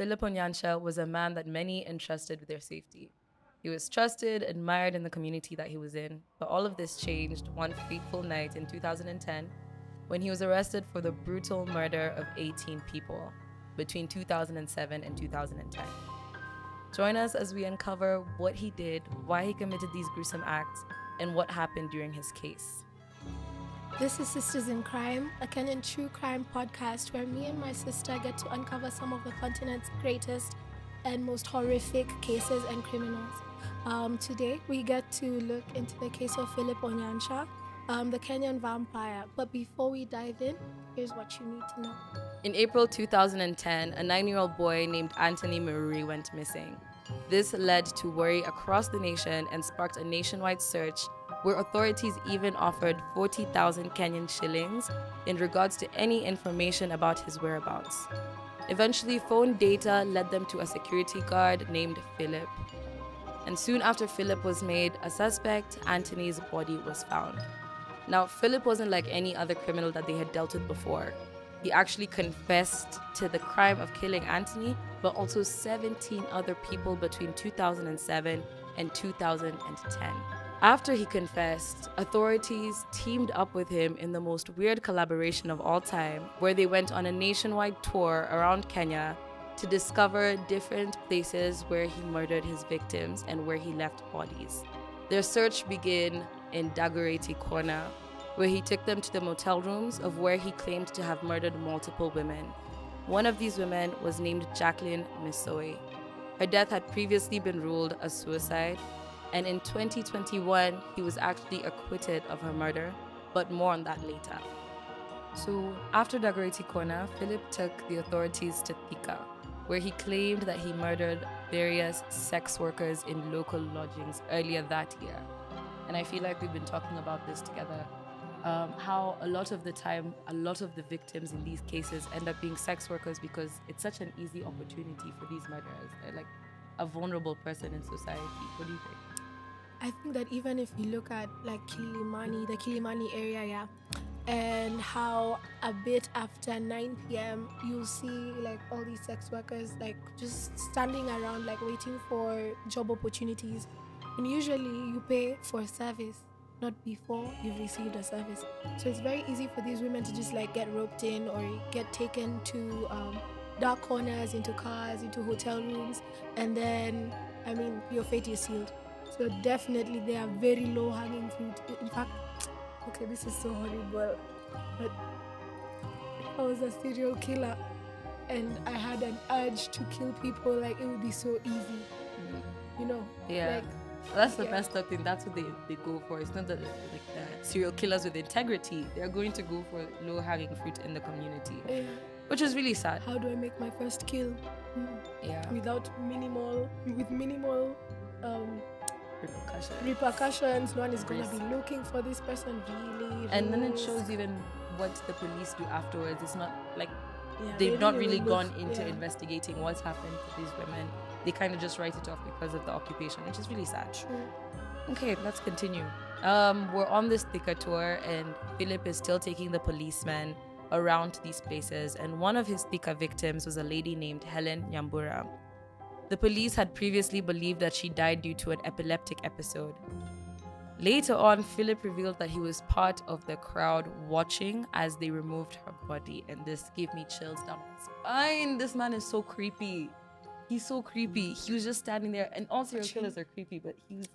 Philip Onyancha was a man that many entrusted with their safety. He was trusted, admired in the community that he was in, but all of this changed one fateful night in 2010 when he was arrested for the brutal murder of 18 people between 2007 and 2010. Join us as we uncover what he did, why he committed these gruesome acts, and what happened during his case. This is Sisters in Crime, a Kenyan true crime podcast where me and my sister get to uncover some of the continent's greatest and most horrific cases and criminals. Um, today, we get to look into the case of Philip Onyancha, um, the Kenyan vampire. But before we dive in, here's what you need to know. In April 2010, a nine year old boy named Anthony Maruri went missing. This led to worry across the nation and sparked a nationwide search where authorities even offered 40,000 Kenyan shillings in regards to any information about his whereabouts. Eventually, phone data led them to a security guard named Philip. And soon after Philip was made a suspect, Anthony's body was found. Now, Philip wasn't like any other criminal that they had dealt with before. He actually confessed to the crime of killing Anthony, but also 17 other people between 2007 and 2010. After he confessed, authorities teamed up with him in the most weird collaboration of all time, where they went on a nationwide tour around Kenya to discover different places where he murdered his victims and where he left bodies. Their search began in Dagoretti Corner, where he took them to the motel rooms of where he claimed to have murdered multiple women. One of these women was named Jacqueline Misoi. Her death had previously been ruled a suicide, and in 2021, he was actually acquitted of her murder, but more on that later. So, after Dagoretti Corner, Philip took the authorities to Thika, where he claimed that he murdered various sex workers in local lodgings earlier that year. And I feel like we've been talking about this together. Um, how a lot of the time, a lot of the victims in these cases end up being sex workers because it's such an easy opportunity for these murderers. They're like a vulnerable person in society. What do you think? I think that even if you look at like Kilimani, the Kilimani area, yeah, and how a bit after 9 p.m. you'll see like all these sex workers like just standing around like waiting for job opportunities. And usually you pay for service, not before you've received a service. So it's very easy for these women to just like get roped in or get taken to um, dark corners, into cars, into hotel rooms, and then I mean your fate is sealed. So definitely they are very low hanging fruit. In fact, okay, this is so horrible, but I was a serial killer and I had an urge to kill people, like it would be so easy. You know? Yeah. Like, That's the Yeah. up thing. That's what they, they go for. It's not that like the serial killers with integrity. They're going to go for low hanging fruit in the community, eh, which is really sad. how do I make my first kill? Mm. Yeah. Without minimal, with minimal um, Repercussions. repercussions. No one is gonna be looking for this person really. And then it shows even what the police do afterwards. It's not like Yeah, they've not really gone look- into yeah. investigating what's happened to these women. They kind of just write it off because of the occupation, which is really sad. True. Okay, let's continue. Um, we're on this Thika tour, and Philip is still taking the policemen around to these places. And one of his Thika victims was a lady named Helen Nyambura. The police had previously believed that she died due to an epileptic episode. Later on, Philip revealed that he was part of the crowd watching as they removed her body, and this gave me chills down my spine. This man is so creepy. He's so creepy. He was just standing there, and all serial killers are creepy, but he was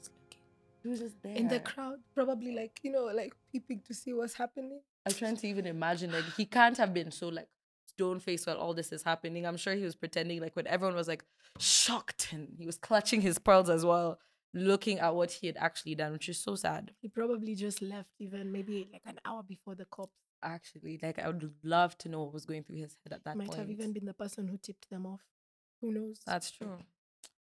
he was just there. In the crowd, probably like you know, like peeping to see what's happening. I'm trying to even imagine like he can't have been so like stone face while all this is happening. I'm sure he was pretending like when everyone was like shocked and he was clutching his pearls as well, looking at what he had actually done, which is so sad. He probably just left even maybe like an hour before the cops Actually, like I would love to know what was going through his head at that might point. have even been the person who tipped them off. Who knows? That's true.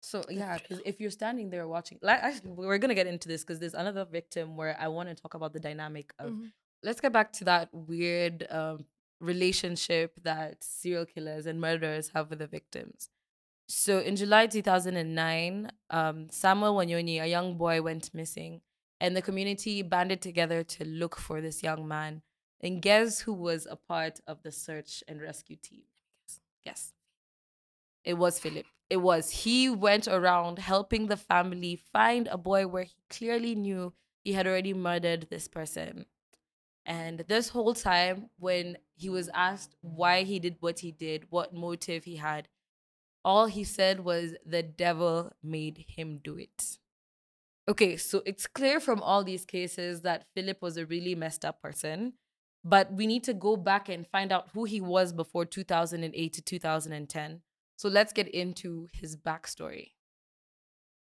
So yeah, because if you're standing there watching, like actually, we're gonna get into this because there's another victim where I want to talk about the dynamic of. Mhm. Let's get back to that weird um, relationship that serial killers and murderers have with the victims. So in July 2009, um, Samuel Wanyoni, a young boy, went missing, and the community banded together to look for this young man. And guess who was a part of the search and rescue team? Guess. It was Philip. It was. He went around helping the family find a boy where he clearly knew he had already murdered this person. And this whole time, when he was asked why he did what he did, what motive he had, all he said was, The devil made him do it. Okay, so it's clear from all these cases that Philip was a really messed up person, but we need to go back and find out who he was before 2008 to 2010. So let's get into his backstory.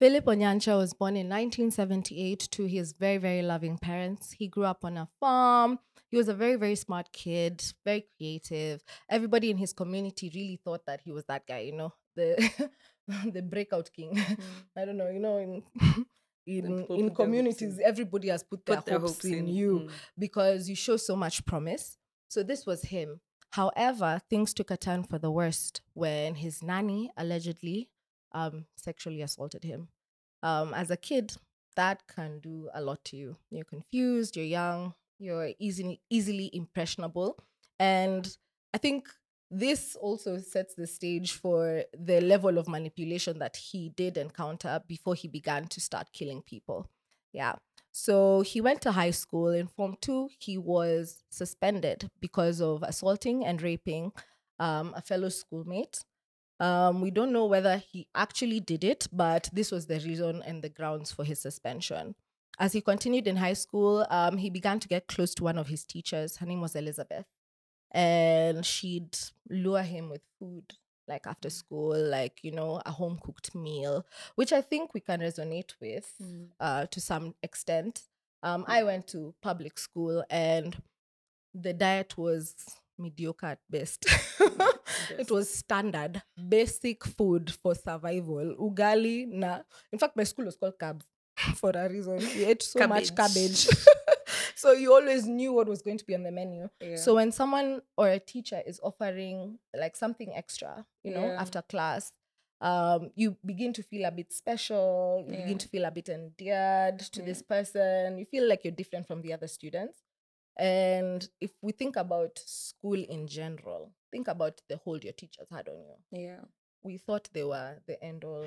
Philip Onyancha was born in 1978 to his very, very loving parents. He grew up on a farm. He was a very, very smart kid, very creative. Everybody in his community really thought that he was that guy, you know, the the breakout king. Mm. I don't know, you know, in in in communities, everybody has put, put their, hopes, hopes in, in, you mm. because you show so much promise. So this was him. However, things took a turn for the worst when his nanny allegedly um, sexually assaulted him. Um, as a kid, that can do a lot to you. You're confused, you're young, you're easily easily impressionable, and I think this also sets the stage for the level of manipulation that he did encounter before he began to start killing people. Yeah. So he went to high school. In Form 2, he was suspended because of assaulting and raping um, a fellow schoolmate. Um, we don't know whether he actually did it, but this was the reason and the grounds for his suspension. As he continued in high school, um, he began to get close to one of his teachers. Her name was Elizabeth and she'd lure him with food like after school like you know a home cooked meal which i think we can resonate with mm. uh, to some extent um, i went to public school and the diet was mediocre at best it was standard basic food for survival ugali na in fact my school was called cabs for a reason we ate so cabbage. much cabbage so you always knew what was going to be on the menu. Yeah. So when someone or a teacher is offering like something extra, you know, yeah. after class, um, you begin to feel a bit special. You yeah. begin to feel a bit endeared to this person. You feel like you're different from the other students. And if we think about school in general, think about the hold your teachers had on you. Yeah. We thought they were the end all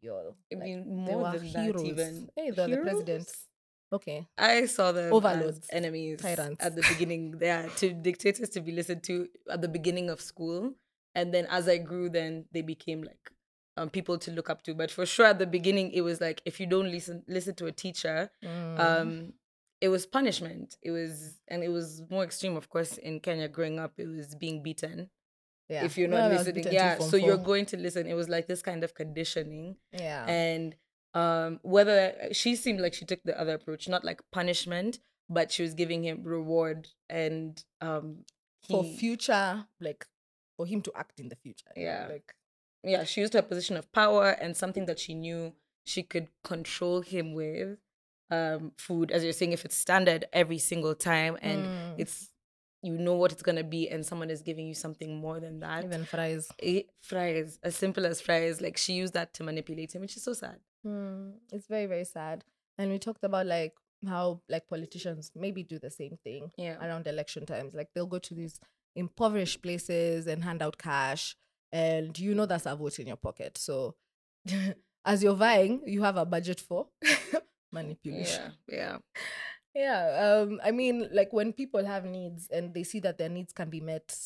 be all. I mean, like, more than heroes. that even. Hey, they're the presidents. Okay. I saw them overloads, enemies, tyrants at the beginning. Yeah, to dictators to be listened to at the beginning of school, and then as I grew, then they became like um, people to look up to. But for sure, at the beginning, it was like if you don't listen listen to a teacher, mm. um, it was punishment. It was, and it was more extreme, of course. In Kenya, growing up, it was being beaten. Yeah. If you're not listening, yeah. So you you're going to listen. It was like this kind of conditioning. Yeah. And um whether she seemed like she took the other approach not like punishment but she was giving him reward and um he, for future like for him to act in the future yeah like yeah she used her position of power and something that she knew she could control him with um food as you're saying if it's standard every single time and mm. it's you know what it's gonna be and someone is giving you something more than that even fries it, fries as simple as fries like she used that to manipulate him which is so sad Hmm, it's very very sad. And we talked about like how like politicians maybe do the same thing yeah. around election times. Like they'll go to these impoverished places and hand out cash, and you know that's a vote in your pocket. So as you're vying, you have a budget for manipulation. Yeah, yeah. Yeah, um, I mean, like when people have needs and they see that their needs can be met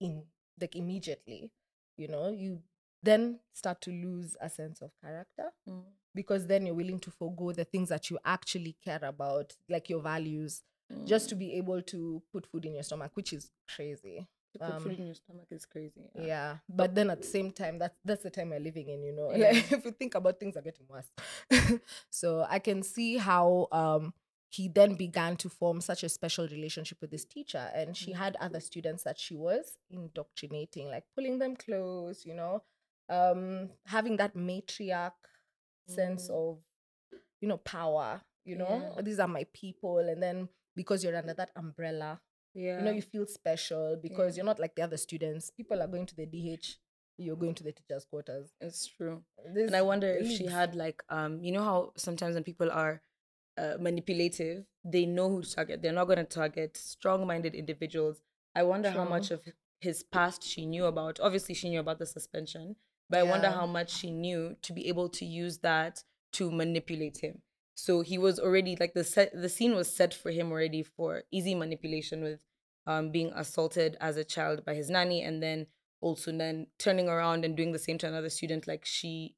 in like immediately, you know, you then start to lose a sense of character mm. because then you're willing to forego the things that you actually care about, like your values, mm. just to mm. be able to put food in your stomach, which is crazy. Um, food in your stomach is crazy. Yeah. yeah. But then at the same time, that's that's the time we're living in, you know. Yeah. Like, if you think about things are getting worse. so I can see how um he then began to form such a special relationship with this teacher and she mm. had other students that she was indoctrinating like pulling them close you know um, having that matriarch mm. sense of, you know, power. You know, yeah. these are my people, and then because you're under that umbrella, yeah. you know, you feel special because yeah. you're not like the other students. People are going to the DH you're going to the teachers' quarters. It's true. This and I wonder if she had like um you know how sometimes when people are uh, manipulative, they know who to target. They're not going to target strong-minded individuals. I wonder True. how much of his past she knew about. Obviously, she knew about the suspension, but I wonder how much she knew to be able to use that to manipulate him. So he was already like the set, the scene was set for him already for easy manipulation with um, being assaulted as a child by his nanny, and then also then turning around and doing the same to another student. Like she,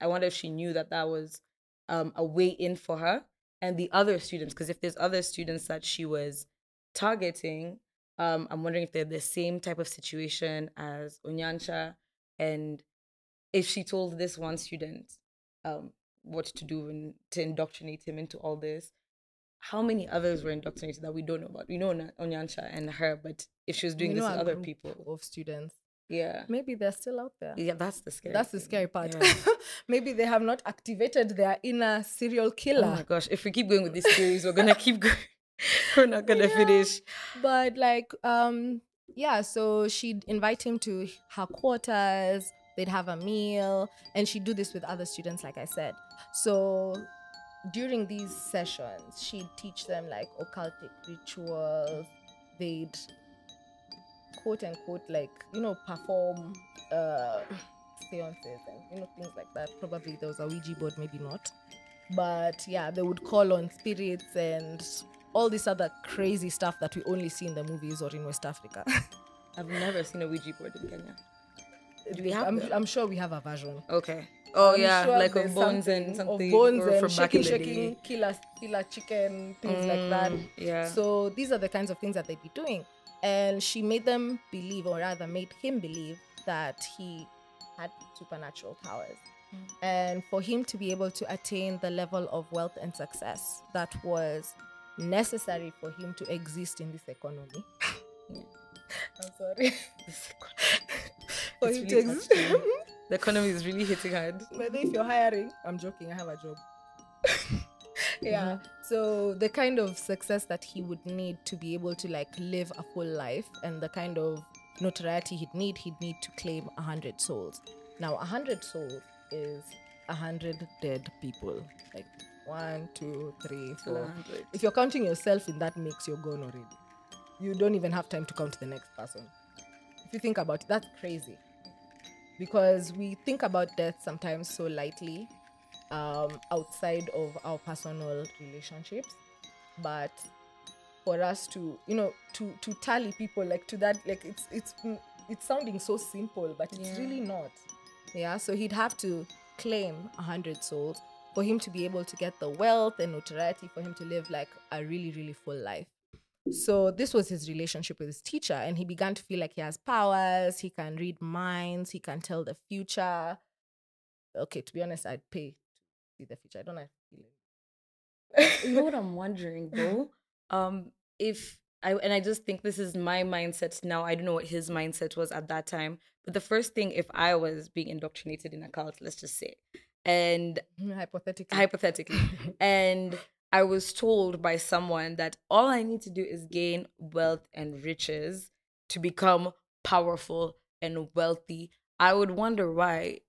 I wonder if she knew that that was um, a way in for her and the other students. Because if there's other students that she was targeting, um, I'm wondering if they're the same type of situation as Onyancha, and if she told this one student um, what to do and to indoctrinate him into all this, how many others were indoctrinated that we don't know about? We know Onya- Onyancha and her, but if she was doing We this a other people, of students. yeah, Maybe they're still out there. yeah, that's the scary. That's the scary part. Yeah. Maybe they have not activated their inner serial killer. Oh my gosh! If we keep going with these theories, we're gonna keep going. we're not gonna Yeah. finish. but like um yeah so she'd invite him to her quarters they'd have a meal and she'd do this with other students like i said. So during these sessions she'd teach them like occultic rituals. They'd quote unquote like you know perform uh seances and you know things like that. Probably there was a ouija board maybe not. But yeah they would call on spirits and all this other crazy stuff that we only see in the movies or in west africa. I've never seen a Ouija board in Kenya. Do we have I'm. I'm sure we have a version Okay. Oh I'm yeah, sure like of bones something and of something. bones or and shaking shaking killer killer chicken things like that Mm, Yeah. So these are the kinds of things that they'd be doing. And she made them believe, or rather made him believe, that he had supernatural powers. And for him to be able to attain the level of wealth and success that was necessary for him to exist in this economy. I'm sorry. For It's him really to exist. the economy is really hitting hard. But if you're hiring, I'm joking, I have a job. yeah. Mm-hmm. So the kind of success that he would need to be able to like live a full life and the kind of notoriety he'd need, he'd need to claim a hundred souls. Now a hundred souls is a hundred dead people. Like one, two, three, four. If you're counting yourself in that mix, you're gone already. You don't even have time to count the next person. If you think about it, that's crazy. Because we think about death sometimes so lightly um, outside of our personal relationships. But for us to, you know, to to tally people like to that, like it's it's it's sounding so simple, but it's Yeah. really not. Yeah. So he'd have to claim a hundred souls for him to be able to get the wealth and notoriety for him to live like a really, really full life. So this was his relationship with his teacher, and he began to feel like he has powers. He can read minds. He can tell the future. Okay, to be honest, I'd pay to see the future. I don't have you know what I'm wondering though? Um, if I and I just think this is my mindset now. I don't know what his mindset was at that time. But the first thing, if I was being indoctrinated in a cult, let's just say, and Hypothetically, hypothetically, and I was told by someone that all I need to do is gain wealth and riches to become powerful and wealthy. I would wonder why,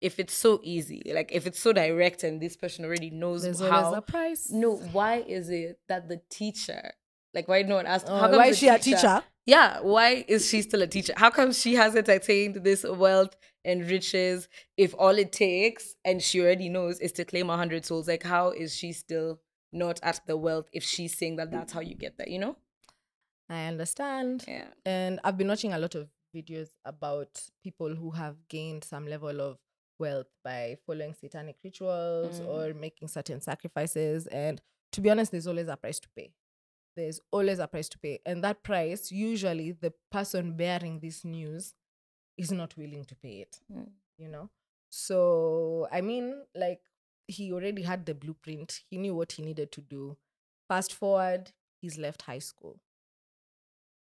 if it's so easy, like if it's so direct and this person already knows there's how. a price. no, why is it that the teacher, like why no one asked, Oh, how come why is she a teacher? yeah, why is she still a teacher? How come she hasn't attained this wealth and riches if all it takes and she already knows is to claim a hundred souls? Like, how is she still not at the wealth if she's saying that that's how you get there? You know? I understand. Yeah. And I've been watching a lot of videos about people who have gained some level of wealth by following satanic rituals Mm. or making certain sacrifices. And to be honest, there's always a price to pay. There's always a price to pay. And that price, usually the person bearing this news is not willing to pay it, Mm. you know? So, I mean, like, he already had the blueprint, he knew what he needed to do. Fast forward, he's left high school.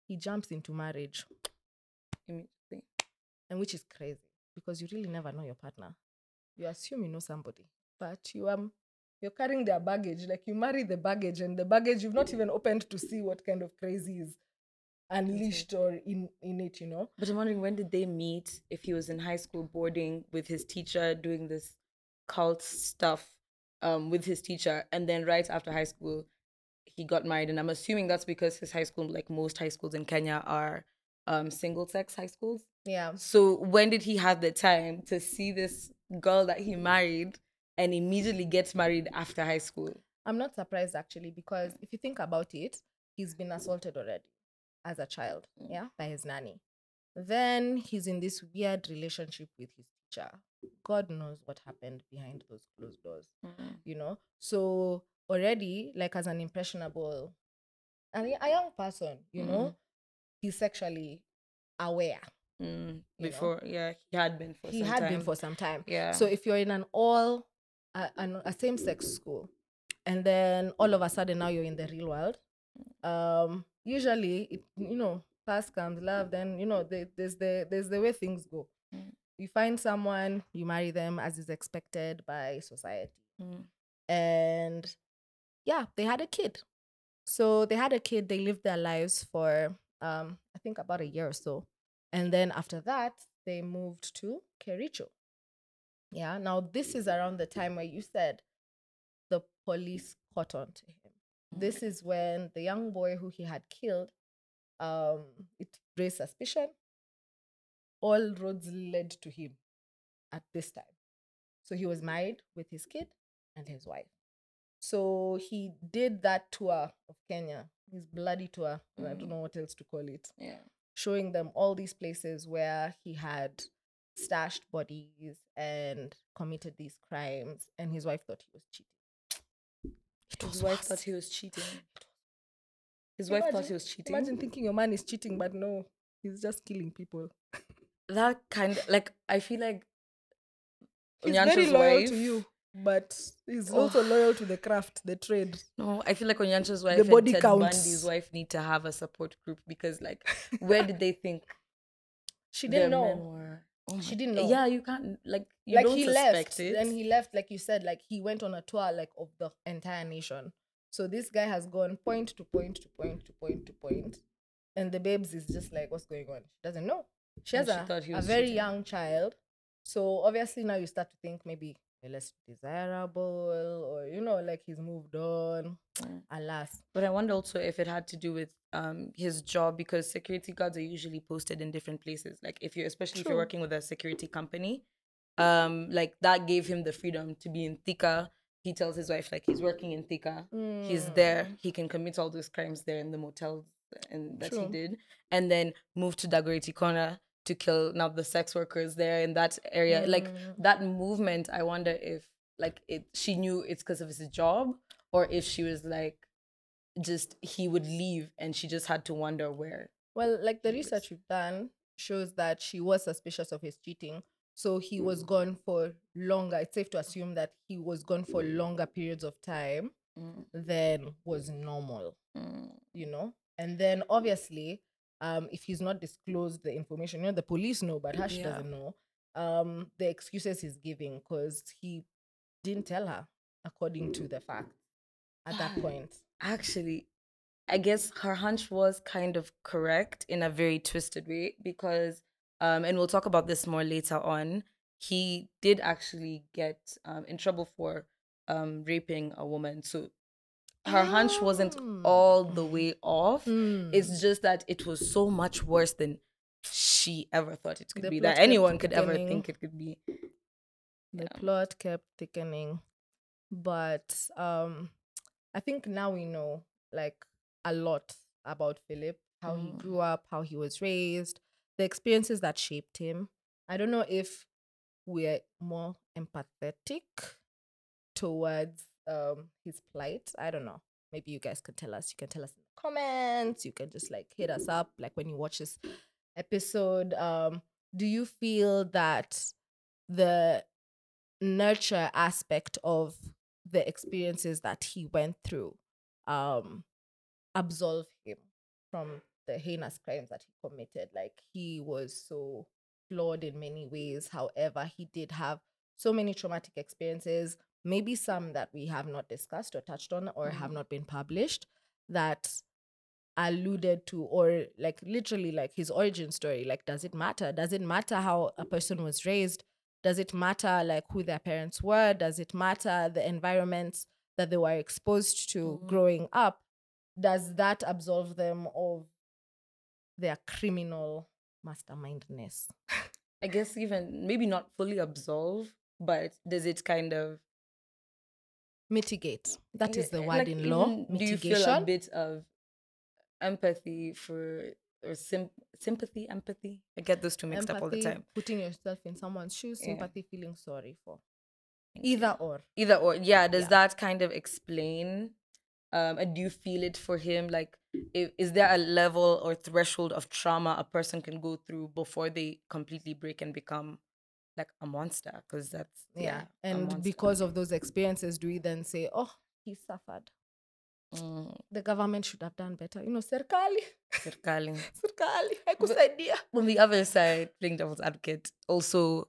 He jumps into marriage Immediately. and which is crazy because you really never know your partner. You assume you know somebody, but you um you're carrying their baggage. Like you marry the baggage, and the baggage you've not even opened to see what kind of crazy is unleashed or in in it. You know. But I'm wondering when did they meet? If he was in high school boarding with his teacher doing this cult stuff um, with his teacher, and then right after high school, he got married. And I'm assuming that's because his high school, like most high schools in Kenya, are um single sex high schools. Yeah. So when did he have the time to see this girl that he married and immediately gets married after high school? I'm not surprised actually because if you think about it, he's been assaulted already as a child, Mm. yeah, by his nanny. Then he's in this weird relationship with his teacher. God knows what happened behind those closed doors, you know? So already, like as an impressionable, a, a young person, you know, Mhm. he's sexually aware. Mm, know? before, yeah, he had been for he some had time. been for some time. yeah. So if you're in an all a, a same sex school, and then all of a sudden now you're in the real world, um, usually it, you know past comes love. Then you know the, there's the there's the way things go. Mm. You find someone, you marry them as is expected by society, Mm. and yeah, they had a kid. So they had a kid. They lived their lives for um, I think about a year or so, and then after that they moved to Kericho. Yeah. Now this is around the time where you said the police caught on to him. This is when the young boy who he had killed, um, it raised suspicion. All roads led to him at this time. So he was married with his kid and his wife. So he did that tour of Kenya, his bloody tour. I Mm. don't know what else to call it yeah. showing them all these places where he had stashed bodies and committed these crimes, and his wife thought he was cheating. It His wife worse. thought he was cheating. His wife thought he was cheating. Imagine thinking your man is cheating, but no, he's just killing people. That kind of like I feel like He's very loyal wife, to you, but he's Oh. also loyal to the craft, the trade. No, I feel like Onyancha's wife The and Ted counts. Bundy's wife need to have a support group because like where did they think She didn't know. Oh She didn't know. Yeah, you can't like you like don't he left, it. and he left, like you said, like he went on a tour like of the entire nation. So this guy has gone point to point to point to point to point, and the babes is just like, what's going on? She doesn't know. She has And a, a very cheating. young child, so obviously now you start to think maybe less desirable, or you know, like he's moved on. Mm. Alas, But I wonder also if it had to do with um his job because security guards are usually posted in different places. Like if you're especially if you're working with a security company, um, like that gave him the freedom to be in Thika. He tells his wife like he's working in Thika. He's there. Mm. He can commit all those crimes there in the motels and that he did, and then moved to Dagoretti Corner to kill now the sex workers there in that area. Like Mm. that movement, I wonder if like it she knew it's because of his job or if she was like just he would leave and she just had to wonder where. Well, like the research we've done shows that she was suspicious of his cheating. So he was mm. gone for longer. It's safe to assume that he was gone for mm. longer periods of time mm. than was normal, you know? And then obviously, um, if he's not disclosed the information, you know, the police know, but Hush Yeah. doesn't know. Um, the excuses he's giving because he didn't tell her according to the facts at that point. Actually, I guess her hunch was kind of correct in a very twisted way because um and we'll talk about this more later on. He did actually get um in trouble for um raping a woman. So her hunch wasn't Ah. all the way off. Hmm. It's just that it was so much worse than she ever thought it could The be. That anyone could ever think it could be. the Yeah. plot kept thickening but um i think now we know like a lot about philip how he Mm. grew up how he was raised the experiences that shaped him i don't know if we're more empathetic towards um his plight i don't know. Maybe you guys can tell us you can tell us in the comments you can just like hit us up like when you watch this episode. Um do you feel that the nurture aspect of the experiences that he went through um absolve him from the heinous crimes that he committed? Like he was so flawed in many ways. However he did have so many traumatic experiences maybe some that we have not discussed or touched on or have Mhm. not been published that alluded to or like literally like his origin story like does it matter does it matter how a person was raised does it matter like who their parents were does it matter the environments that they were exposed to Mhm. growing up does that absolve them of their criminal mastermindness. I guess even maybe not fully absolve, but does it kind of Mitigate. That is the word like in law. even Do you feel a bit of empathy for or sim- sympathy, empathy? I get those two mixed up all the time. Putting yourself in someone's shoes, Yeah. sympathy, feeling sorry for. Either or. either or yeah does Yeah. that kind of explain um and do you feel it for him like if, is there a level or threshold of trauma a person can go through before they completely break and become like a monster because that's Yeah. a And because of those experiences, do we then say, oh, he suffered? Mm, The government should have done better. You know, serikali, serikali. serikali, haikusaidia. on the other side playing devil's advocate also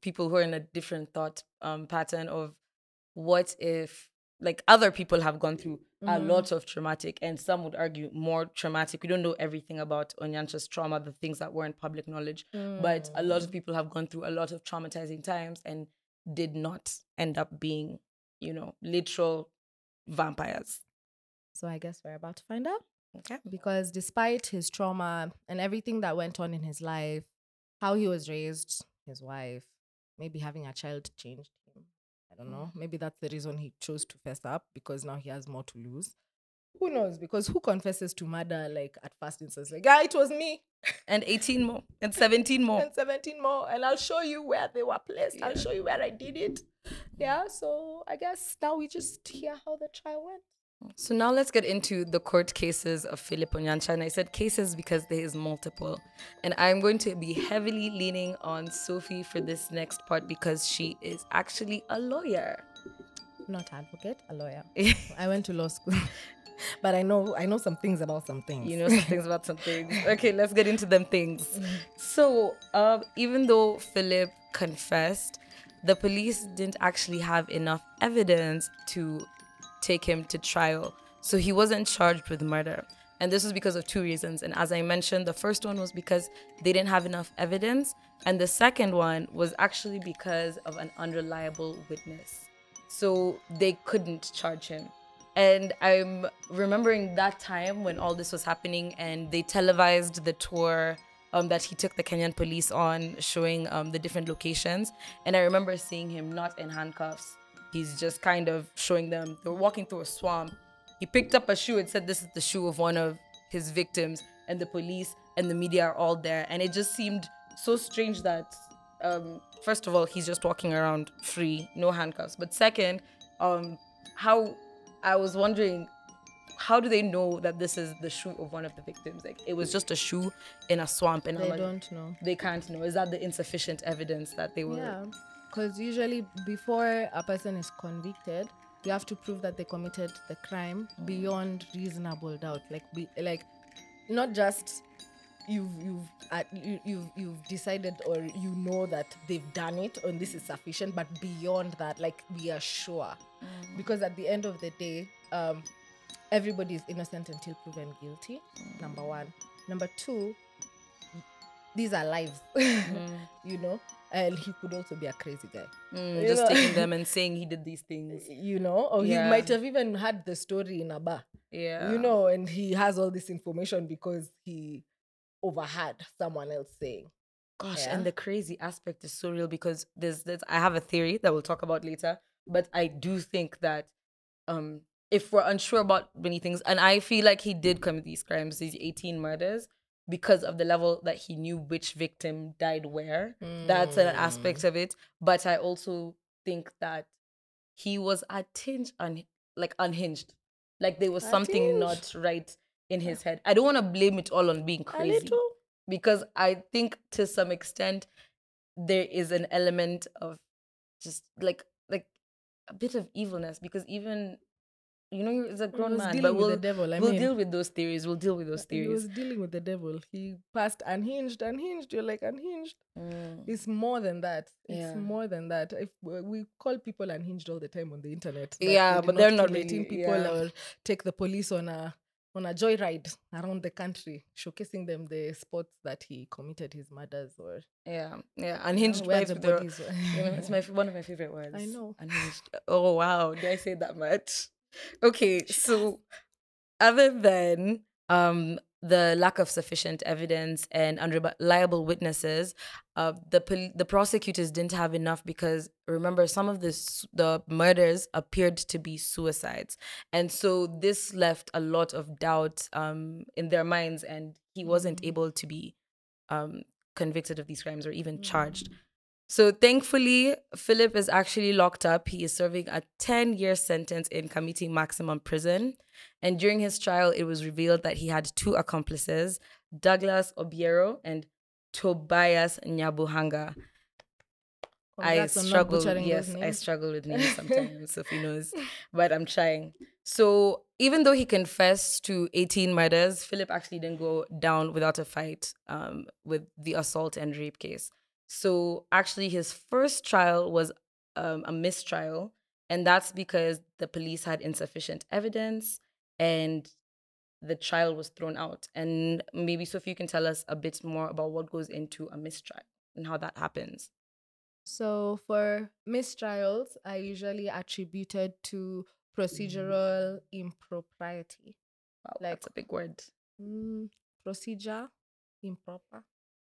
people who are in a different thought um pattern of what if like other people have gone through a Mhm. lot of traumatic and some would argue more traumatic we don't know everything about onyancha's trauma the things that weren't public knowledge but a lot of Mm. people have gone through a lot of traumatizing times and did not end up being you know literal vampires So I guess we're about to find out. okay because despite his trauma and everything that went on in his life, how he was raised, his wife, maybe having a child changed don't mm. know. Maybe that's the reason he chose to fess up because now he has more to lose. Who knows? Because who confesses to murder like at first instance, like, yeah, it was me and 18 more and 17 more and 17 more, and I'll show you where they were placed. Yeah. I'll show you where I did it. Yeah, so I guess now we just hear how the trial went. So now let's get into the court cases of Philip Onyancha. And I said cases because there is multiple. And I'm going to be heavily leaning on Sophie for this next part because she is actually a lawyer. Not advocate, a lawyer. I went to law school. But I know I know some things about some things. you know some things about some things. Okay, let's get into them things. So, um, even though Philip confessed, the police didn't actually have enough evidence to take him to trial. So he wasn't charged with murder. And this was because of two reasons. And as I mentioned, the first one was because they didn't have enough evidence. And the second one was actually because of an unreliable witness. So they couldn't charge him. And I'm remembering that time when all this was happening and they televised the tour um, that he took the Kenyan police on, showing um, the different locations. And I remember seeing him not in handcuffs. He's just kind of showing them. They were walking through a swamp. He picked up a shoe and said, This is the shoe of one of his victims. And the police and the media are all there. And it just seemed so strange that, um, first of all, he's just walking around free, no handcuffs. But second, um, how I was wondering, how do they know that this is the shoe of one of the victims? Like it was just a shoe in a swamp, and they like, don't know. they can't know. Is that the insufficient evidence that they were? Yeah. Because usually before a person is convicted, you have to prove that they committed the crime beyond reasonable doubt. Like be like not just you've you've uh, you, you've you've decided or you know that they've done it and this is sufficient, but beyond that, like we are sure. Because at the end of the day, um, everybody is innocent until proven guilty. Number one. Number two, these are lives. you know, and he could also be a crazy guy. Mm, just know? taking them and saying he did these things. You know, or Yeah. he might have even had the story in a bar. Yeah. You know, and he has all this information because he overheard someone else saying. Gosh, Yeah. and the crazy aspect is so real because there's, there's I have a theory that we'll talk about later, but I do think that um if we're unsure about many things, and I feel like he did commit these crimes, these 18 murders, because of the level that he knew which victim died where. That's an aspect of it. But I also think that he was a tinge un- like unhinged. Like there was A something tinge. not right in his head. I don't want to blame it all on being A crazy little. because I think to some extent there is an element of just like like a bit of evilness because even you know he's a grown man, dealing but with we'll the devil. I we'll mean, deal with those theories. We'll deal with those theories. he was dealing with the devil. He passed unhinged, unhinged. You're like unhinged. Mm. It's more than that. It's Yeah. more than that. If we call people unhinged all the time on the internet. Yeah, but they're not kill 18 really- people yeah. or take the police on a on a joyride around the country, showcasing them the spots that he committed his murders or Yeah, yeah. Unhinged where the the- bodies were. you know, it's my one of my favorite words. I know. Unhinged. Oh wow, did I say that much? Okay, so other than um the lack of sufficient evidence and unreliable witnesses, uh, the pol- the prosecutors didn't have enough because remember some of this the murders appeared to be suicides, and so this left a lot of doubt um, in their minds, and he wasn't Mm. able to be um, convicted of these crimes or even charged. So thankfully, Philip is actually locked up. He is serving a 10 year sentence in Kamiti Maximum Prison. And during his trial, it was revealed that he had two accomplices, Douglas Obiero and Tobias Nyabuhanga. I Congrats on struggle. Yes, I struggle with names sometimes. Sophie knows, but I'm trying. So even though he confessed to 18 murders, Philip actually didn't go down without a fight um, with the assault and rape case. So actually, his first trial was um, a mistrial, and that's because the police had insufficient evidence and the trial was thrown out. And maybe Sophie, you can tell us a bit more about what goes into a mistrial and how that happens. So for mistrials, I usually attributed to procedural impropriety. Wow, Like- that's a big word. Mm, procedure improper.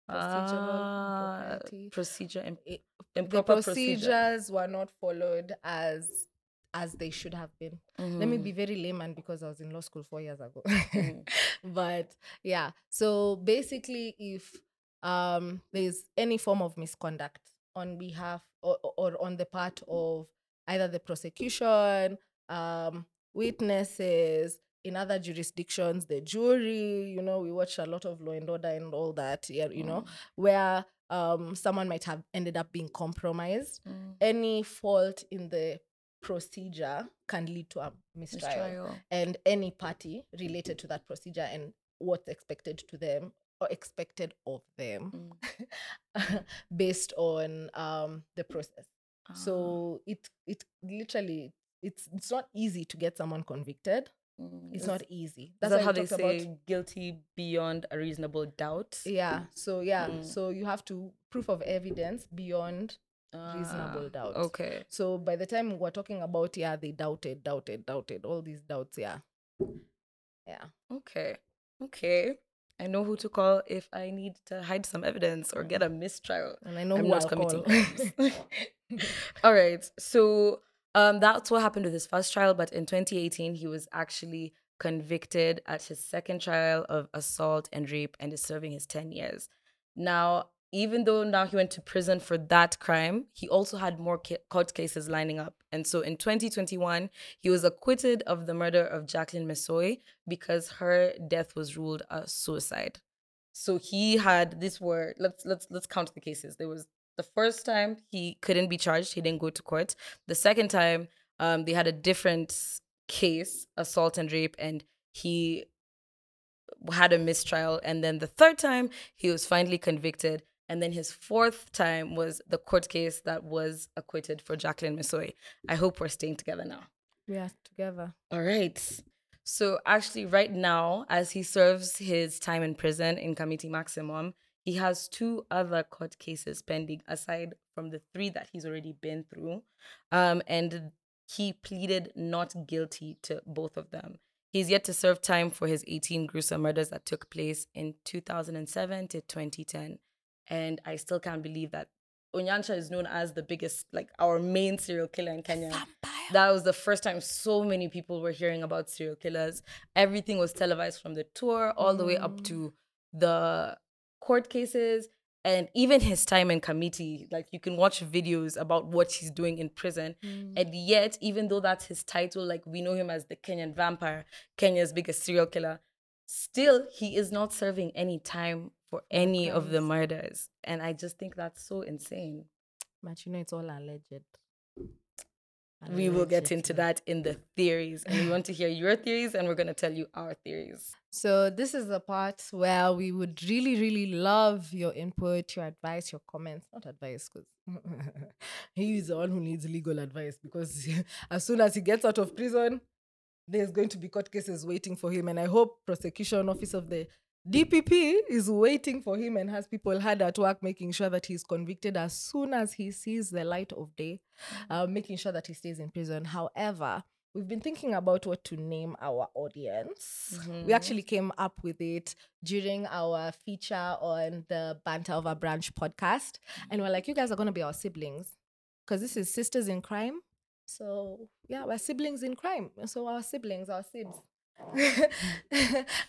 Procedural Ah, procedure, im- It- improper the procedure. procedures were not followed as as they should have been. Let me be very layman because I was in law school four years ago. Mhm. but yeah, so basically, if um, there's any form of misconduct on behalf or, or on the part of either the prosecution, um, witnesses, in other jurisdictions, the jury, you know, we watch a lot of law and order and all that, you know, where um, someone might have ended up being compromised. Mm. Any fault in the procedure can lead to a mistrial Mistrial. and any party related to that procedure and what's expected to them or expected of them Mm. based on um, the process. Ah. So it it literally it's it's not easy to get someone convicted. Mm. It's Is- not easy. That's that how they say about guilty beyond a reasonable doubt? yeah. So yeah. Mm. So you have to proof of evidence beyond reasonable Ah, doubt. Okay. So by the time we're talking about yeah, they doubted, doubted, doubted, all these doubts, yeah. Yeah. Okay. Okay. I know who to call if I need to hide some evidence or get a mistrial. And I know I'm who not I'll committing call. All right. So um, that's what happened with his first trial. But in 2018, he was actually convicted at his second trial of assault and rape and is serving his 10 years. Now, even though now he went to prison for that crime, he also had more ca- court cases lining up. And so in 2021, he was acquitted of the murder of Jacqueline Misoi because her death was ruled a suicide. So he had this were let's let's let's count the cases. There was the first time he couldn't be charged, he didn't go to court. The second time, um, they had a different case, assault and rape, and he had a mistrial. And then the third time, he was finally convicted. And then his fourth time was the court case that was acquitted for Jacqueline Misoi. I hope we're staying together now. we are together. All right. So actually, right now, as he serves his time in prison in Kamiti Maximum, he has two other court cases pending aside from the three that he's already been through. Um, and he pleaded not guilty to both of them. He's yet to serve time for his 18 gruesome murders that took place in 2007 to 2010. And I still can't believe that Onyancha is known as the biggest, like our main serial killer in Kenya. That was the first time so many people were hearing about serial killers. Everything was televised from the tour all the way up to the court cases and even his time in Kamiti. Like you can watch videos about what he's doing in prison. Mm. And yet, even though that's his title, like we know him as the Kenyan vampire, Kenya's biggest serial killer, still he is not serving any time for any of the murders. And I just think that's so insane. But you know, it's all alleged. We will get into that in the theories. And we want to hear your theories, and we're going to tell you our theories. So this is the part where we would really, really love your input, your advice, your comments. Not advice, because he is the one who needs legal advice. Because as soon as he gets out of prison, there's going to be court cases waiting for him. And I hope prosecution office of the DPP is waiting for him and has people hard at work making sure that he's convicted as soon as he sees the light of day, uh, making sure that he stays in prison. However, we've been thinking about what to name our audience. We Mhm. actually came up with it during our feature on the Banter of a Branch podcast. And we're like, you guys are going to be our siblings because this is Sisters in Crime. So, yeah, we're siblings in crime. So, our siblings, our sibs.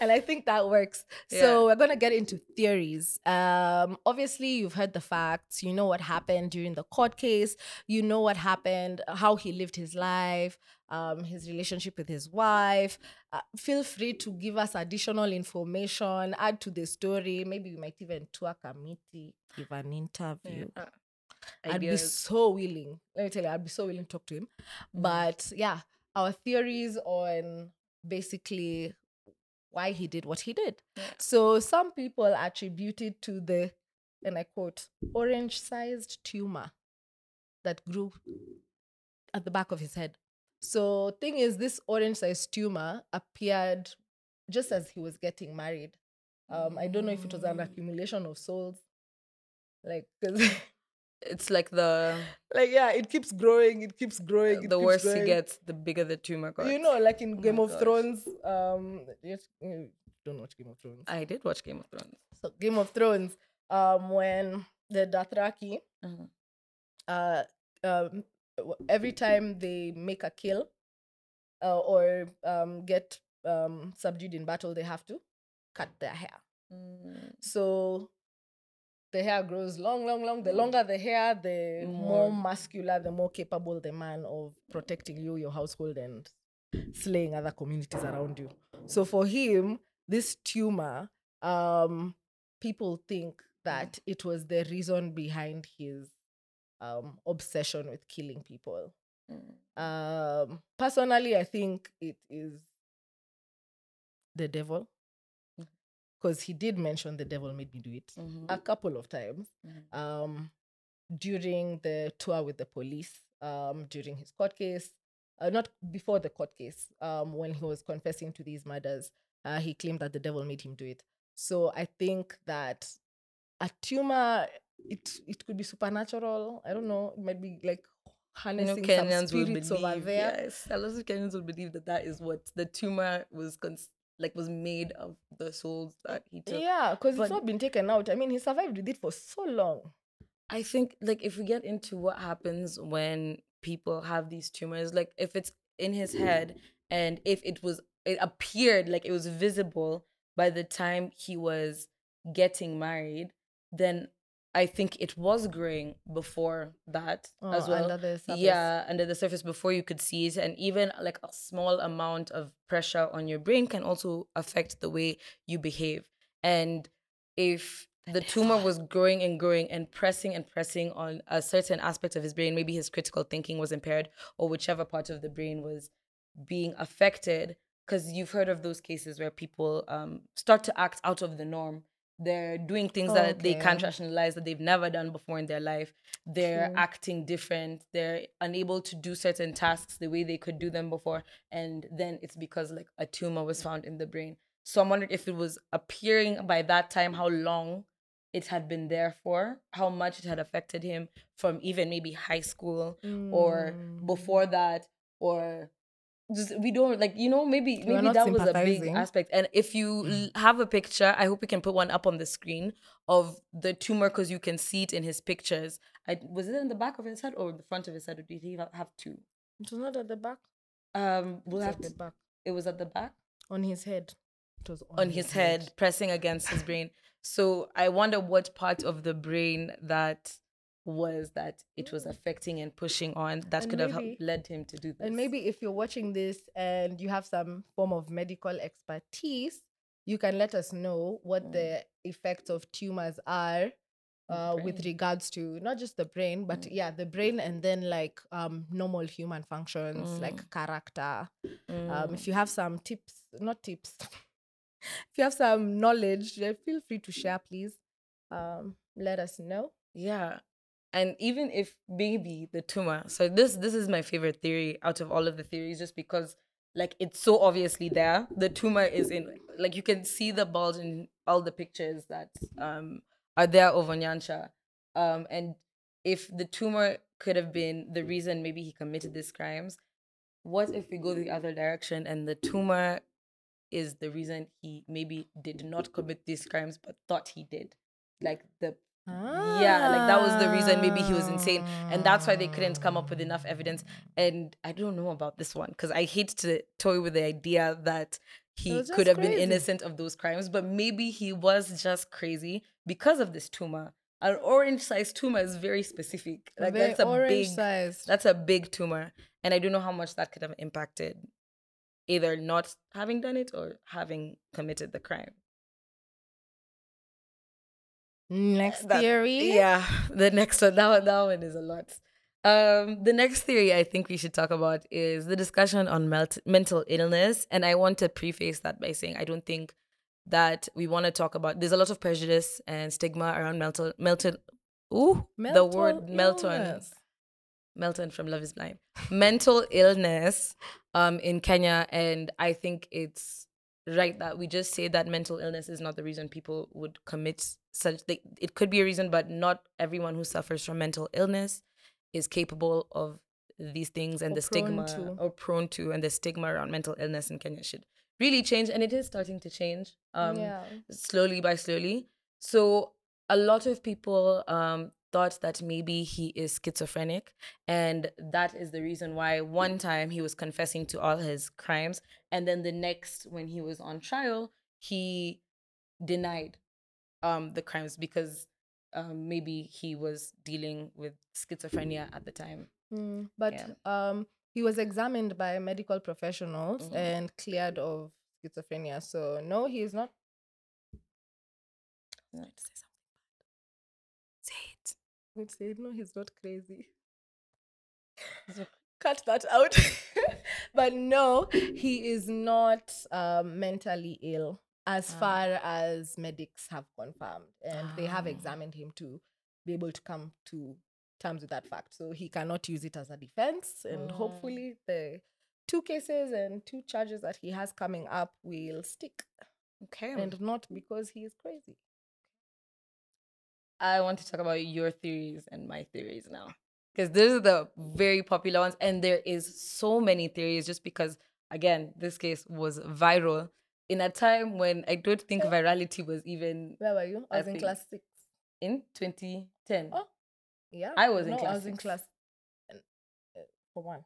and I think that works. Yeah. So we're gonna get into theories. Um, obviously, you've heard the facts. You know what happened during the court case. You know what happened, how he lived his life, um, his relationship with his wife. Uh, feel free to give us additional information, add to the story. Maybe we might even tour a Kamiti, give an interview. Yeah. I'd be so willing. Let me tell you, I'd be so willing to talk to him. But yeah, our theories on basically why he did what he did. So some people attributed to the, and I quote, orange sized tumor that grew at the back of his head. So thing is, this orange sized tumor appeared just as he was getting married. Um, I don't know if it was an Mm. accumulation of souls. Like, 'cause It's like the like yeah, it keeps growing, it keeps growing. it the keeps worse growing. he gets, the bigger the tumor gets. You know, like in Oh Game of gosh. Thrones. Um, yes, you don't watch Game of Thrones. I did watch Game of Thrones. So Game of Thrones. Um, when the Dothraki, Uh-huh. uh, um, every time they make a kill, uh, or um get um subdued in battle, they have to cut their hair. Mm. So the hair grows long, long, long. The longer the hair, the more, More- muscular, the more capable the man of protecting you, your household, and slaying other communities around you. So for him, this tumor, um, people think that it was the reason behind his um, obsession with killing people. Mm. Um, personally, I think it is the devil. Because he did mention the devil made me do it Mhm. a couple of times Mhm. um, during the tour with the police, um, during his court case, uh, not before the court case, um, when he was confessing to these murders, uh, he claimed that the devil made him do it. So I think that a tumor, it it could be supernatural. I don't know. It might be like You know, harnessing Kenyans some will spirits believe. over there. Yes, a lot of Kenyans will believe that that is what the tumor was cons- like was made of the souls that he took. Yeah, because it's not been taken out. I mean, he survived with it for so long. I think like if we get into what happens when people have these tumors, like if it's in his head and if it was it appeared like it was visible by the time he was getting married, then I think it was growing before that as Oh, well. under the surface. Yeah, under the surface before you could see it. And even like a small amount of pressure on your brain can also affect the way you behave. And if the tumor was growing and growing and pressing and pressing on a certain aspect of his brain, maybe his critical thinking was impaired or whichever part of the brain was being affected. Because you've heard of those cases where people um, start to act out of the norm. They're doing things that they can't rationalize that they've never done before in their life. They're True. acting different. They're unable to do certain tasks the way they could do them before. And then it's because like a tumor was found in the brain. So I'm wondering if it was appearing by that time, how long it had been there for, how much it had affected him from even maybe high school or Mm. before that, or just we don't like you know maybe We're maybe that was a big aspect. And if you l- have a picture, I hope we can put one up on the screen of the tumor because you can see it in his pictures. I, was it in the back of his head or the front of his head, or did he ha- have two? It was not at the back. Um, we'll have at the back. it was at the back On his head. It was on, on his head, pressing against his brain. So I wonder what part of the brain that was that it was affecting and pushing on that And could have maybe- helped, led him to do this. And maybe if you're watching this and you have some form of medical expertise, you can let us know what Mm. the effects of tumors are uh, with regards to not just the brain, but Mm. yeah, the brain and then like um, normal human functions Mm. like character. Um, Mm. if you have some tips, not tips, if you have some knowledge, feel free to share, please. Um, let us know. Yeah. And even if maybe the tumor, so this this is my favorite theory out of all of the theories, just because like it's so obviously there. The tumor is in like you can see the bulge in all the pictures that um are there of Onyancha. Um and if the tumor could have been the reason maybe he committed these crimes, what if we go the other direction and the tumor is the reason he maybe did not commit these crimes but thought he did? Like the yeah, like that was the reason maybe he was insane. And that's why they couldn't come up with enough evidence. And I don't know about this one because I hate to toy with the idea that he could have been innocent of those crimes, but maybe he was just crazy because of this tumor. An orange sized tumor is very specific. Like Very that's a big sized. that's a big tumor. And I don't know how much that could have impacted either not having done it or having committed the crime. Next That- theory. Yeah, the next one. That one, that one is a lot. Um, the next theory I think we should talk about is the discussion on melt- mental illness. And I want to preface that by saying I don't think that we want to talk about. There's a lot of prejudice and stigma around mental mental. Ooh, the word Melton. illness. Melton from Love Is Blind. Mental illness um in Kenya and I think it's right that we just say that mental illness is not the reason people would commit such they, it could be a reason but not everyone who suffers from mental illness is capable of these things and Or the stigma to. or prone to and the stigma around mental illness in Kenya should really change and it is starting to change um yeah. slowly by slowly. So a lot of people um, thought that maybe he is schizophrenic, and that is the reason why one time he was confessing to all his crimes, and then the next, when he was on trial, he denied um, the crimes because um, maybe he was dealing with schizophrenia at the time. Mm, but Yeah. um, he was examined by medical professionals Mhm. and cleared of schizophrenia. So no, he is not. I wanted to say something bad. Say it. Would say no, he's not crazy. Cut that out. but no, he is not um, mentally ill as Ah. far as medics have confirmed, and they have Ah. examined him to be able to come to terms with that fact. So he cannot use it as a defense, and Mm. hopefully the two cases and two charges that he has coming up will stick, Okay. and not because he is crazy. I want to talk about your theories and my theories now. Because those are the very popular ones. And there is so many theories just because, again, this case was viral in a time when I don't think virality was even Where were you? I I was in class six. in 2010. Oh, Yeah, I was in no, class I was in six. class uh, uh, for one.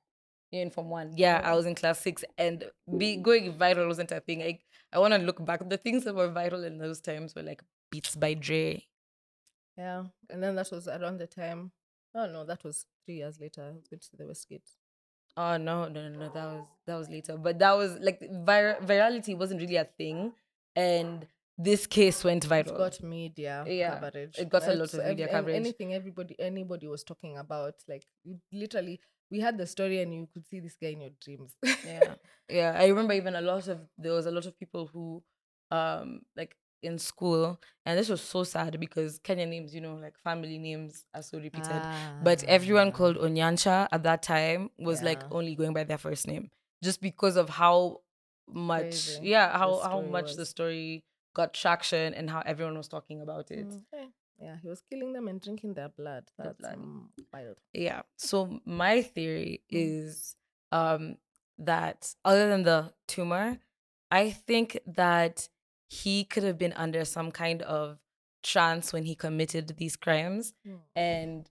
You're in from one. Yeah, I was in class six. And be going viral wasn't a thing. I, I want to look back. The things that were viral in those times were like Beats by Dre. Yeah, and then that was around the time. Oh no, that was three years later. I was going to see the Westgate. Oh no, no, no, no, that was that was later. But that was like vir- virality wasn't really a thing, and this case went viral. It got media Yeah, coverage. it got a lot of ev- media ev- coverage. Anything everybody anybody was talking about, like literally, we had the story and you could see this guy in your dreams. yeah, yeah. I remember even a lot of there was a lot of people who, um, like in school, and this was so sad because Kenyan names, you know, like family names are so repeated. But everyone called Onyancha at that time was like only going by their first name, just because of how much, Crazy yeah, how how much the story got traction and how everyone was talking about it. Mm, eh, Yeah, he was killing them and drinking their blood. Their That's blood. um, wild. yeah so my theory Mm. is um that other than the tumor i think that he could have been under some kind of trance when he committed these crimes Mm. and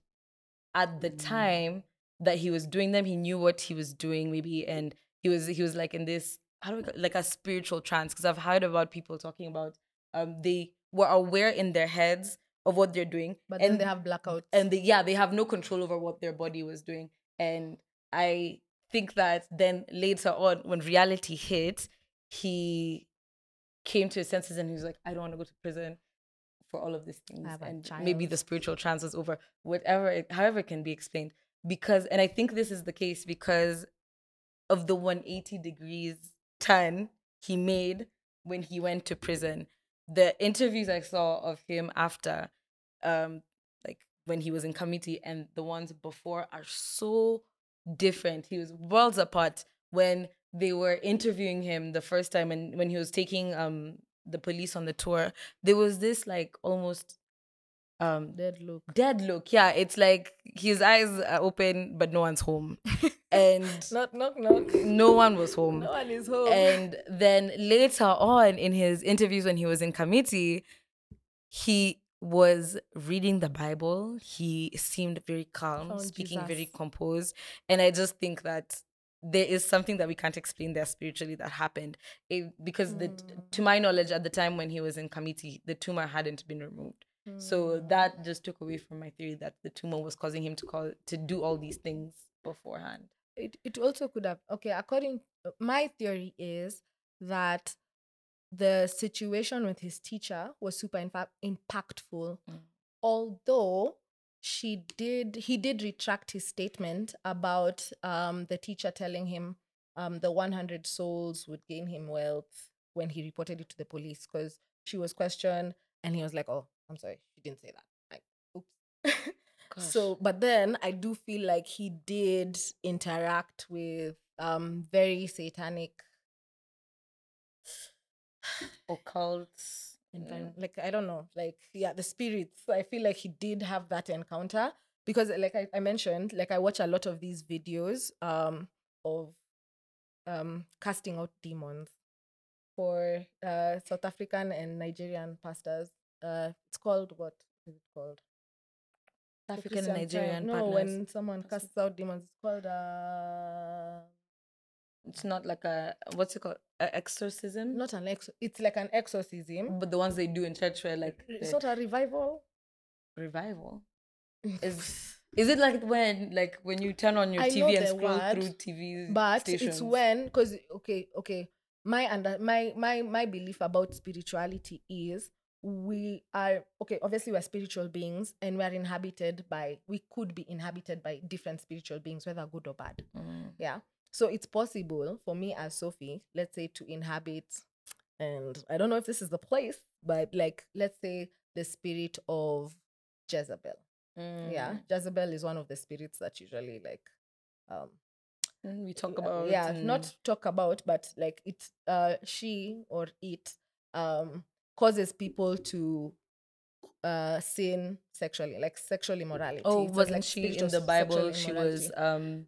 at the time that he was doing them he knew what he was doing maybe and he was he was like in this how do we call, like a spiritual trance because i've heard about people talking about um they were aware in their heads of what they're doing But and then they have blackouts. and they, yeah they have no control over what their body was doing and i think that then later on when reality hit he came to his senses and he was like i don't want to go to prison for all of these things and maybe the spiritual trance was over whatever it, however it can be explained because and i think this is the case because of the 180 degrees turn he made when he went to prison. The interviews i saw of him after um like when he was in Kamiti and the ones before are so different. He was worlds apart when they were interviewing him the first time and when he was taking um the police on the tour there was this like almost um Dead look. dead look. Yeah, it's like his eyes are open, but no one's home, and Knock, knock, knock. no one was home. No one is home. And then later on in his interviews when he was in Kamiti, he was reading the Bible. He seemed very calm, Found speaking very composed. And I just think that there is something that we can't explain there spiritually that happened. It, because the, to mm. my knowledge, at the time when he was in Kamiti, the tumor hadn't been removed. So that mm. just took away from my theory that the tumor was causing him to call to do all these things beforehand. it, it also could have okay according uh, my theory is that the situation with his teacher was super in fact impactful Mm. although she did he did retract his statement about um the teacher telling him um the 100 souls would gain him wealth when he reported it to the police because she was questioned and he was like oh i'm sorry she didn't say that. Like oops. So but then i do feel like he did interact with um very satanic occults. Environment like i don't know like yeah the spirits i feel like he did have that encounter because like I, I mentioned like i watch a lot of these videos um of um casting out demons for uh south african and nigerian pastors uh it's called what is it called? African and Nigerian no partners. when someone casts out demons it's called uh It's not like a what's it called? A exorcism? not an ex it's like an exorcism but the ones they do in church where like it's the not a revival revival. Is is it like when like when you turn on your I TV and scroll word, through TV but stations? it's when because okay okay my under my my my belief about spirituality is we are okay obviously we're spiritual beings and we're inhabited by we could be inhabited by different spiritual beings whether good or bad Mm. yeah so it's possible for me as sophie let's say to inhabit and i don't know if this is the place but like let's say the spirit of jezebel yeah Mm. jezebel is one of the spirits that usually like um Mm, we talk uh, about yeah and- not talk about but like it uh she or it um causes people to uh sin sexually like sexual immorality Oh, just wasn't like she in the Bible? She was um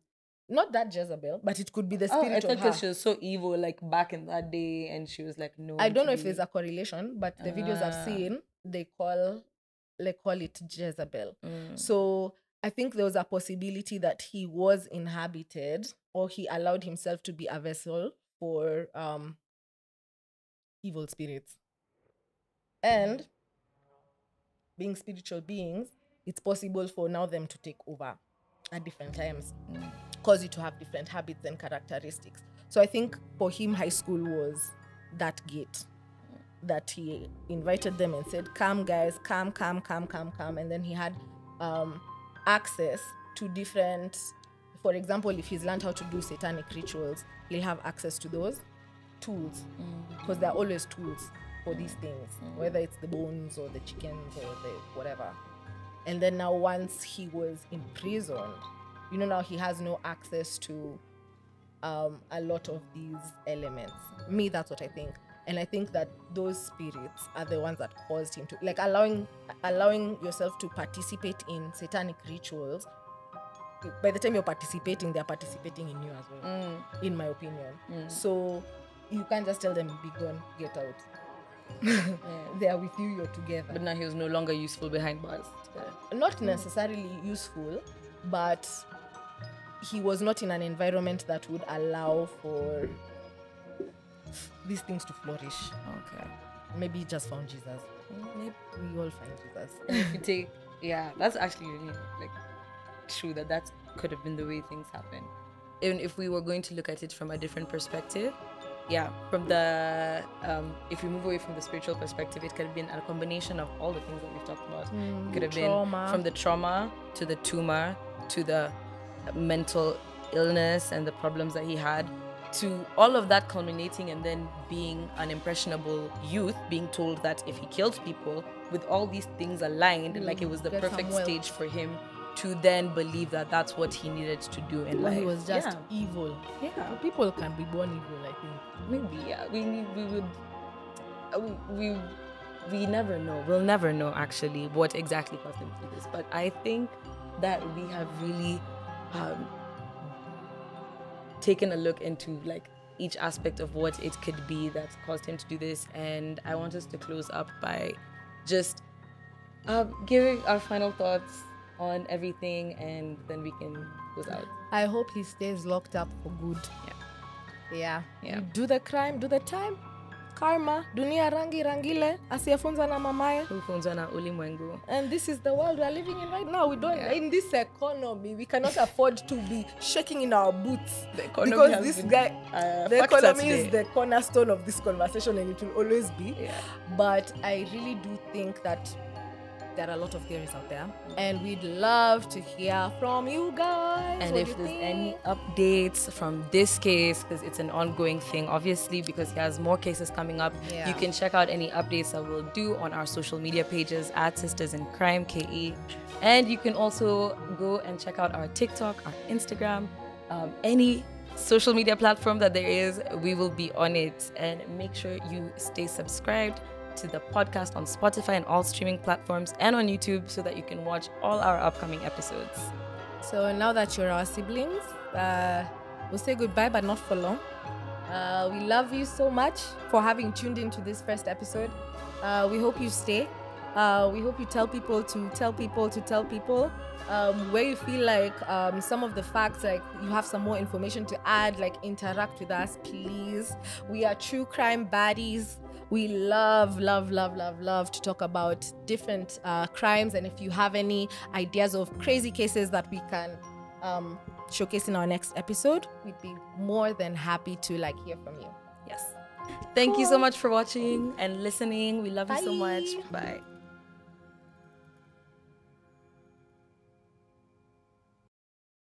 not that Jezebel but it could be the oh, spirit I of thought her because she was so evil like back in that day and she was like no I don't know if there's a correlation but the videos Ah. I've seen they call they call it Jezebel Mm. So I think there was a possibility that he was inhabited or he allowed himself to be a vessel for um evil spirits. And being spiritual beings, it's possible for now them to take over at different times, Mm. Cause you to have different habits and characteristics. So I think for him, high school was that gate that he invited them and said, "Come, guys, come, come, come, come, come," and then he had um, access to different. For example, if he's learned how to do satanic rituals, he'll have access to those tools mm. because there are always tools for these mm. things, mm. whether it's the bones or the chickens or the whatever. And then now, once he was imprisoned, you know, now he has no access to um, a lot of these elements. Me, that's what I think. And I think that those spirits are the ones that caused him to like allowing allowing yourself to participate in satanic rituals. By the time you're participating, they're participating in you as well, Mm. in my opinion. Mm. So you can't just tell them be gone, get out. Yeah. they are with you, you're together. But now he was no longer useful behind bars. not necessarily useful, but he was not in an environment that would allow for these things to flourish. Okay. Maybe he just found Jesus. Maybe We all find Jesus. if you take yeah that's actually really like true that that could have been the way things happened even if we were going to look at it from a different perspective yeah from the um if we move away from the spiritual perspective it could have been a combination of all the things that we've talked about it could have trauma. been from the trauma to the tumor to the mental illness and the problems that he had to all of that culminating and then being an impressionable youth being told that if he killed people with all these things aligned like it was the perfect stage for him to then believe that that's what he needed to do in When life he was just yeah, evil. yeah. People can be born evil, I think. maybe yeah we we would we, we we never know. We'll never know actually what exactly caused him to do this. But I think that we have really um, taken a look into like each aspect of what it could be that caused him to do this. And I want us to close up by just uh, giving our final thoughts on everything, and then we can close out. I hope he stays locked up for good. Yeah. Yeah. Yeah. Do the crime, do the time. Karma, dunia rangi rangile, asiyefunza na mamaye. Hufunzwa na ulimwengu. And this is the world we're living in right now. We don't, Yeah. in this economy, we cannot afford to be shaking in our boots. The economy because this been, guy, uh, the economy is the cornerstone of this conversation and it will always be. Yeah. But I really do think that there are a lot of theories out there. And we'd love to hear from you guys. And if there's any updates from this case, because it's an ongoing thing, obviously, because he has more cases coming up, Yeah. you can check out any updates that we'll do on our social media pages at Sisters in Crime KE. And you can also go and check out our TikTok, our Instagram, um, any social media platform that there is, we will be on it. And make sure you stay subscribed to the podcast on Spotify and all streaming platforms and on YouTube so that you can watch all our upcoming episodes. So now that you're our siblings, uh, we'll say goodbye, but not for long. Uh, we love you so much for having tuned into this first episode. Uh, we hope you stay. Uh, we hope you tell people to tell people to tell people um, where you feel like um, some of the facts, like you have some more information to add, like interact with us, please. We are true crime baddies. We love, love, love, love, love to talk about different uh, crimes. And if you have any ideas of crazy cases that we can um, showcase in our next episode, we'd be more than happy to like hear from you. Yes. Thank you so much for watching and listening. We love you so much. Bye. Bye.